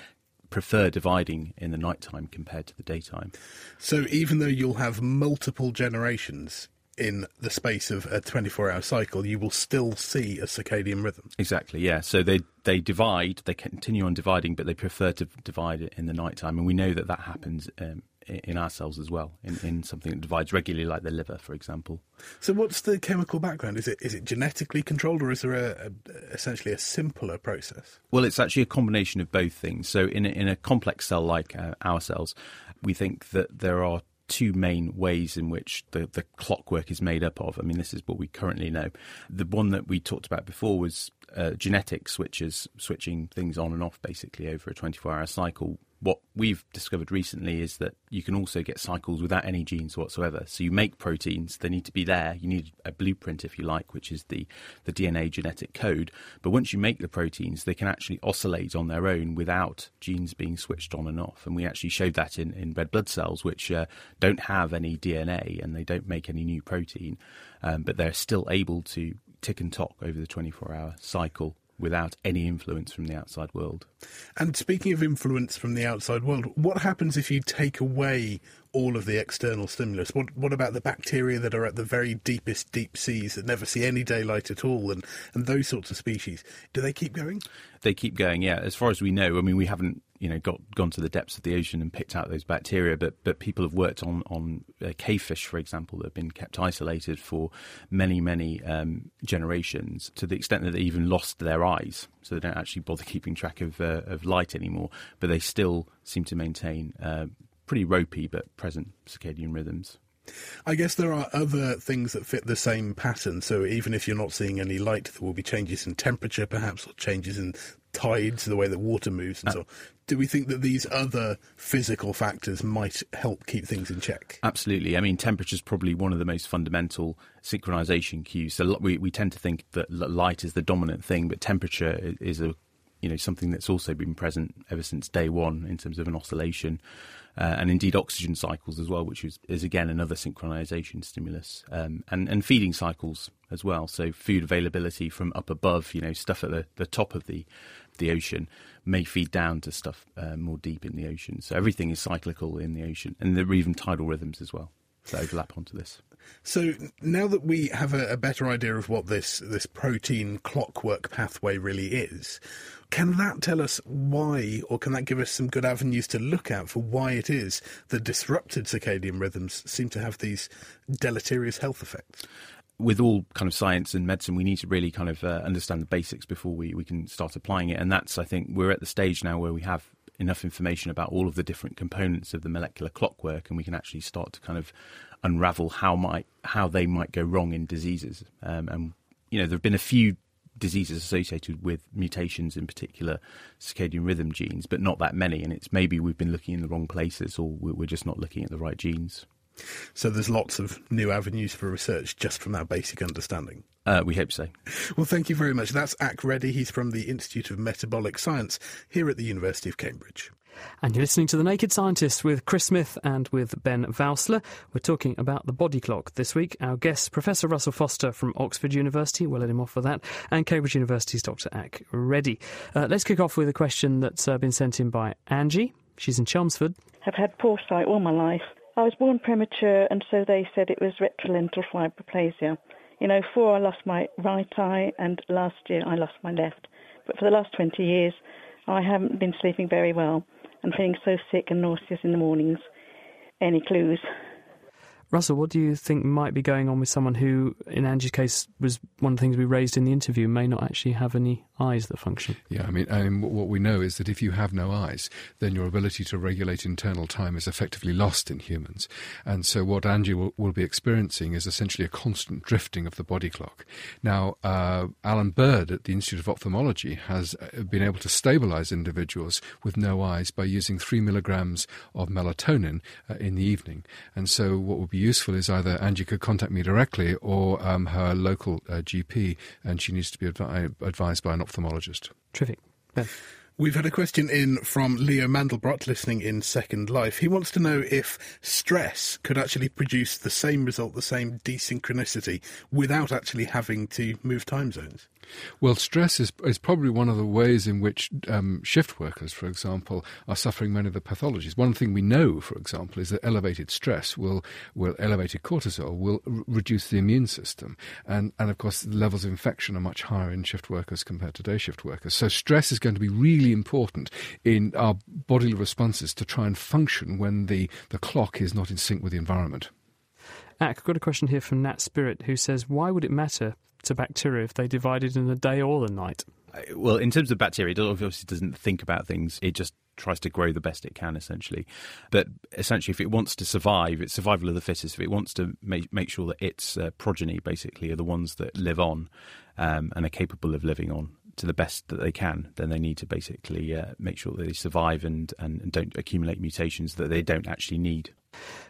prefer dividing in the nighttime compared to the daytime. So even though you'll have multiple generations, in the space of a 24 hour cycle, you will still see a circadian rhythm. Exactly, yeah. So they, they divide, they continue on dividing, but they prefer to divide it in the night time. And we know that that happens um, in our cells as well, in, in something that divides regularly, like the liver, for example. So, what's the chemical background? Is it is it genetically controlled, or is there a, a, essentially a simpler process? Well, it's actually a combination of both things. So, in a, in a complex cell like uh, our cells, we think that there are two main ways in which the, the clockwork is made up of. I mean, this is what we currently know. The one that we talked about before was uh, genetic switches, switching things on and off basically over a 24 hour cycle. what we've discovered recently is that you can also get cycles without any genes whatsoever. So you make proteins, they need to be there. You need a blueprint, if you like, which is the, the DNA genetic code. But once you make the proteins, they can actually oscillate on their own without genes being switched on and off. And we actually showed that in, in red blood cells, which uh, don't have any DNA and they don't make any new protein, um, but they're still able to tick and tock over the 24 hour cycle without any influence from the outside world. And speaking of influence from the outside world, what happens if you take away all of the external stimulus? What what about the bacteria that are at the very deepest deep seas that never see any daylight at all, and, and those sorts of species? Do they keep going? They keep going, yeah. As far as we know, I mean, we haven't you know got gone to the depths of the ocean and picked out those bacteria, but but people have worked on on uh, cavefish, for example, that have been kept isolated for many many um, generations to the extent that they even lost their eyes, so they don't actually bother keeping track of uh, of light anymore, but they still seem to maintain. Uh, pretty ropey but present circadian rhythms. I guess there are other things that fit the same pattern. So even if you're not seeing any light, there will be changes in temperature, perhaps, or changes in tides, the way that water moves, and uh, so. Do we think that these other physical factors might help keep things in check? Absolutely. I mean, temperature is probably one of the most fundamental synchronization cues. So we we tend to think that light is the dominant thing, but temperature is a you know something that's also been present ever since day one in terms of an oscillation uh, and indeed oxygen cycles as well, which is, is again another synchronization stimulus, um, and and feeding cycles as well. So food availability from up above, you know, stuff at the, the top of the the ocean may feed down to stuff uh, more deep in the ocean. So everything is cyclical in the ocean, and there are even tidal rhythms as well that overlap onto this. So now that we have a, a, better idea of what this this protein clockwork pathway really is, can that tell us why, or can that give us some good avenues to look at for why it is that disrupted circadian rhythms seem to have these deleterious health effects? with all kind of science and medicine, we need to really kind of uh, understand the basics before we, we can start applying it. And that's, I think, we're at the stage now where we have enough information about all of the different components of the molecular clockwork, and we can actually start to kind of unravel how might how they might go wrong in diseases. Um, and you know, there have been a few diseases associated with mutations in particular circadian rhythm genes, but not that many. And it's maybe we've been looking in the wrong places, or we're just not looking at the right genes. So there's lots of new avenues for research just from that basic understanding. Uh, we hope so. Well, thank you very much. That's Ak Reddy. He's from the Institute of Metabolic Science here at the University of Cambridge. And you're listening to The Naked Scientist with Chris Smith and with Ben Valsler. We're talking about the body clock this week. Our guest, Professor Russell Foster from Oxford University, we'll let him off for that, and Cambridge University's Dr. Ak Reddy. Uh, let's kick off with a question that's uh, been sent in by Angie. She's in Chelmsford. I've had poor sight all my life. I was born premature, and so they said it was retrolental fibroplasia. Know, four I lost my right eye, and last year I lost my left. But for the last 20 years, I haven't been sleeping very well and feeling so sick and nauseous in the mornings. Any clues? Russell, what do you think might be going on with someone who, in Angie's case, was one of the things we raised in the interview, may not actually have any eyes that function? Yeah, I mean, I mean, what we know is that if you have no eyes, then your ability to regulate internal time is effectively lost in humans. And so what Angie will, will be experiencing is essentially a constant drifting of the body clock. Now, uh, Alan Bird at the Institute of Ophthalmology has uh, been able to stabilize individuals with no eyes by using three milligrams of melatonin uh, in the evening. And so what would be useful is either Angie could contact me directly or um, her local uh, GP, and she needs to be advi- advised by an ophthalmologist. Terrific. Ben. We've had a question in from Leo Mandelbrot, listening in Second Life. He wants to know if stress could actually produce the same result, the same desynchronicity, without actually having to move time zones. Well, stress is, is probably one of the ways in which um, shift workers, for example, are suffering many of the pathologies. One thing we know, for example, is that elevated stress will, will elevated cortisol will r- reduce the immune system. And, and of course, the levels of infection are much higher in shift workers compared to day shift workers. So stress is going to be really important in our bodily responses to try and function when the, the clock is not in sync with the environment. I've got a question here from Nat Spirit who says, Why would it matter to bacteria if they divided in the day or the night? Well, in terms of bacteria, it obviously doesn't think about things. It just tries to grow the best it can, essentially. But essentially, if it wants to survive, it's survival of the fittest. If it wants to make, make sure that its uh, progeny, basically, are the ones that live on um, and are capable of living on, to the best that they can, then they need to basically uh, make sure that they survive and, and, and don't accumulate mutations that they don't actually need.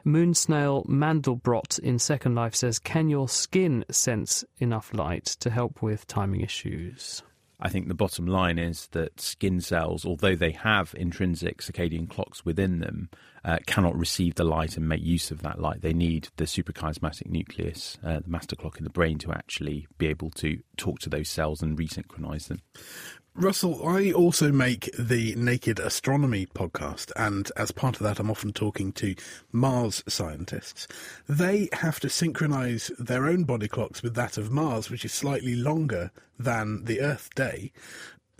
Moon snail Mandelbrot in Second Life says, Can your skin sense enough light to help with timing issues? I think the bottom line is that skin cells, although they have intrinsic circadian clocks within them, uh, cannot receive the light and make use of that light. They need the suprachiasmatic nucleus, uh, the master clock in the brain, to actually be able to talk to those cells and resynchronize them. Russell, I also make the Naked Astronomy podcast, and as part of that, I'm often talking to Mars scientists. They have to synchronize their own body clocks with that of Mars, which is slightly longer than the Earth day.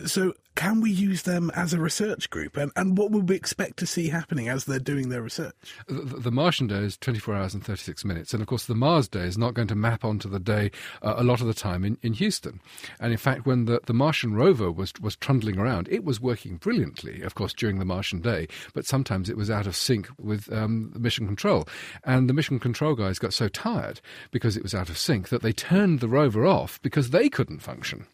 So, can we use them as a research group? And, and what would we expect to see happening as they're doing their research? The, the, Martian day is 24 hours and 36 minutes. And of course, the Mars day is not going to map onto the day uh, a lot of the time in, in Houston. And in fact, when the, the Martian rover was, was trundling around, it was working brilliantly, of course, during the Martian day. But sometimes it was out of sync with um, mission control. And the mission control guys got so tired because it was out of sync that they turned the rover off because they couldn't function.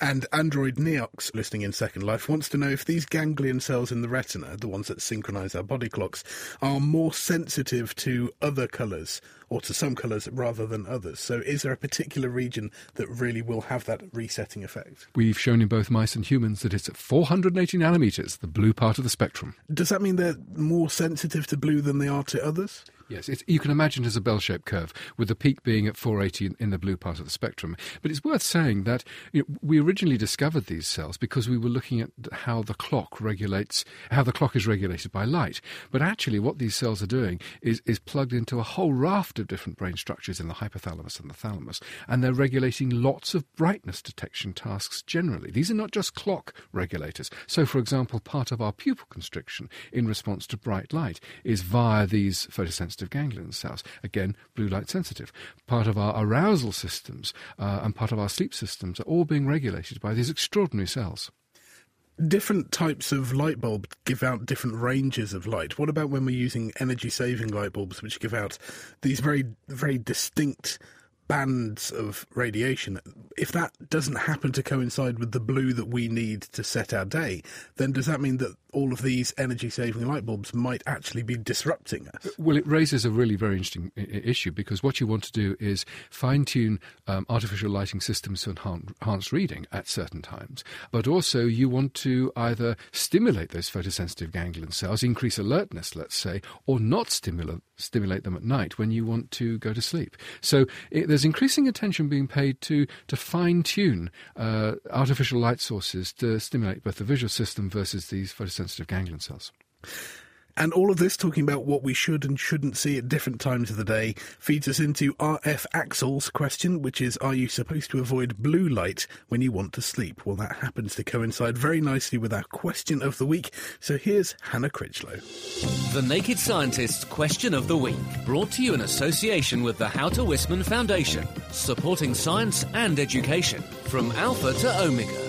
And Android Neox, listening in Second Life, wants to know if these ganglion cells in the retina, the ones that synchronize our body clocks, are more sensitive to other colours or to some colours rather than others. So, is there a particular region that really will have that resetting effect? We've shown in both mice and humans that it's at 480 nanometers, the blue part of the spectrum. Does that mean they're more sensitive to blue than they are to others? Yes, you can imagine it as a bell-shaped curve, with the peak being at 480 in, in the blue part of the spectrum. But it's worth saying that you know, we originally discovered these cells because we were looking at how the clock regulates, how the clock is regulated by light. But actually, what these cells are doing is, is plugged into a whole raft of different brain structures in the hypothalamus and the thalamus, and they're regulating lots of brightness detection tasks generally. These are not just clock regulators. So, for example, part of our pupil constriction in response to bright light is via these photosensitive sensitive ganglion cells. Again, blue light sensitive. Part of our arousal systems uh, and part of our sleep systems are all being regulated by these extraordinary cells. Different types of light bulbs give out different ranges of light. What about when we're using energy saving light bulbs, which give out these very, very distinct bands of radiation, if that doesn't happen to coincide with the blue that we need to set our day, then does that mean that all of these energy saving light bulbs might actually be disrupting us? Well, it raises a really very interesting I- issue because what you want to do is fine tune um, artificial lighting systems to enhance reading at certain times, but also you want to either stimulate those photosensitive ganglion cells, increase alertness, let's say, or not stimulate stimulate them at night when you want to go to sleep. So it, there's increasing attention being paid to to fine tune uh, artificial light sources to stimulate both the visual system versus these photosensitive ganglion cells. And all of this, talking about what we should and shouldn't see at different times of the day, feeds us into RF Axel's question, which is Are you supposed to avoid blue light when you want to sleep? Well, that happens to coincide very nicely with our question of the week. So here's Hannah Critchlow. The Naked Scientist's Question of the Week, brought to you in association with the Houter Wisman Foundation, supporting science and education from Alpha to Omega.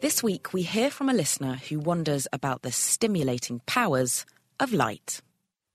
This week, we hear from a listener who wonders about the stimulating powers of light.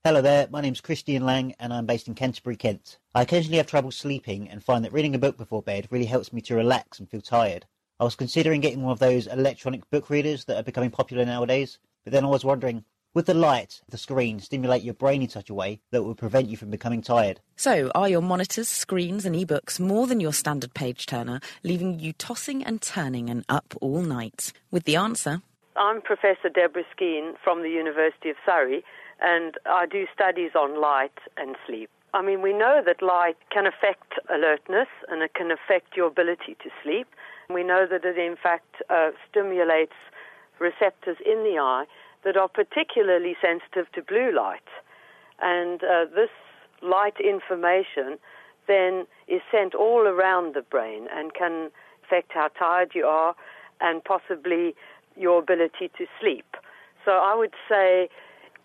Hello there, my name's Christian Lang and I'm based in Canterbury, Kent. I occasionally have trouble sleeping and find that reading a book before bed really helps me to relax and feel tired. I was considering getting one of those electronic book readers that are becoming popular nowadays, but then I was wondering, would the light, the screen, stimulate your brain in such a way that would prevent you from becoming tired? So, are your monitors, screens, and ebooks more than your standard page turner, leaving you tossing and turning and up all night? With the answer. I'm Professor Deborah Skene from the University of Surrey, and I do studies on light and sleep. I mean, we know that light can affect alertness and it can affect your ability to sleep. We know that it, in fact, uh, stimulates receptors in the eye that are particularly sensitive to blue light. And uh, this light information then is sent all around the brain and can affect how tired you are and possibly your ability to sleep. So I would say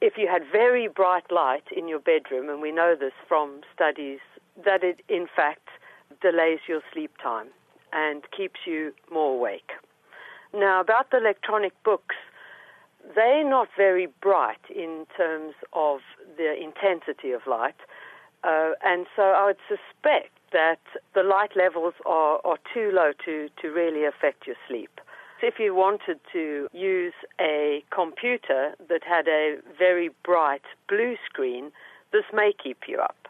if you had very bright light in your bedroom, and we know this from studies, that it in fact delays your sleep time and keeps you more awake. Now, about the electronic books, they're not very bright in terms of the intensity of light. Uh, and so I would suspect that the light levels are, are too low to, to really affect your sleep. So if you wanted to use a computer that had a very bright blue screen, this may keep you up.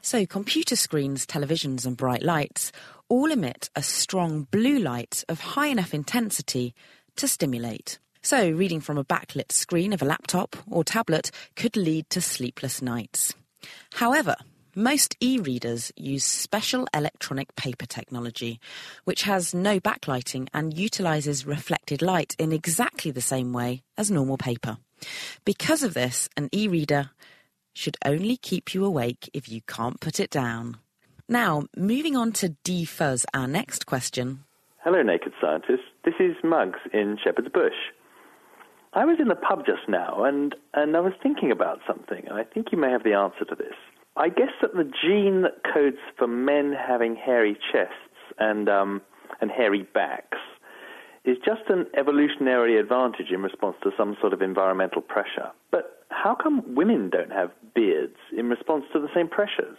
So, computer screens, televisions, and bright lights all emit a strong blue light of high enough intensity to stimulate. So, reading from a backlit screen of a laptop or tablet could lead to sleepless nights. However, most e readers use special electronic paper technology, which has no backlighting and utilizes reflected light in exactly the same way as normal paper. Because of this, an e reader should only keep you awake if you can't put it down. Now, moving on to defuzz our next question. Hello, Naked Scientists. This is Muggs in Shepherd's Bush. I was in the pub just now and, and I was thinking about something, and I think you may have the answer to this. I guess that the gene that codes for men having hairy chests and, um, and hairy backs is just an evolutionary advantage in response to some sort of environmental pressure. But how come women don't have beards in response to the same pressures?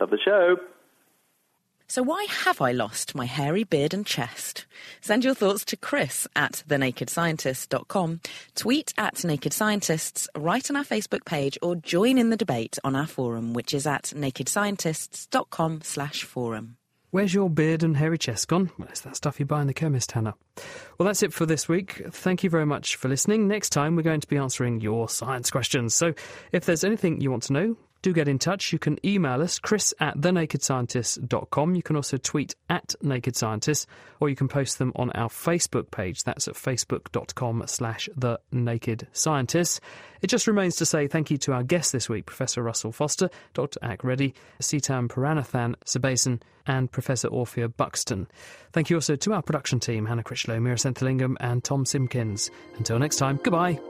Love the show. So, why have I lost my hairy beard and chest? Send your thoughts to Chris at thenakedscientist.com, tweet at Naked Scientists, write on our Facebook page, or join in the debate on our forum, which is at nakedscientists.com slash forum. Where's your beard and hairy chest gone? Well, it's that stuff you buy in the chemist, Hannah. Well, that's it for this week. Thank you very much for listening. Next time, we're going to be answering your science questions. So if there's anything you want to know, do get in touch. You can email us, chris at thenakedscientist.com. You can also tweet at Naked Scientist, or you can post them on our Facebook page. That's at facebook.com slash the Naked Scientists. It just remains to say thank you to our guests this week, Professor Russell Foster, Dr. Ak Reddy, Seetam Paranathan Sabason, and Professor Orfeu Buxton. Thank you also to our production team, Hannah Critchlow, Meera Senthilingam, and Tom Simpkins. Until next time, goodbye.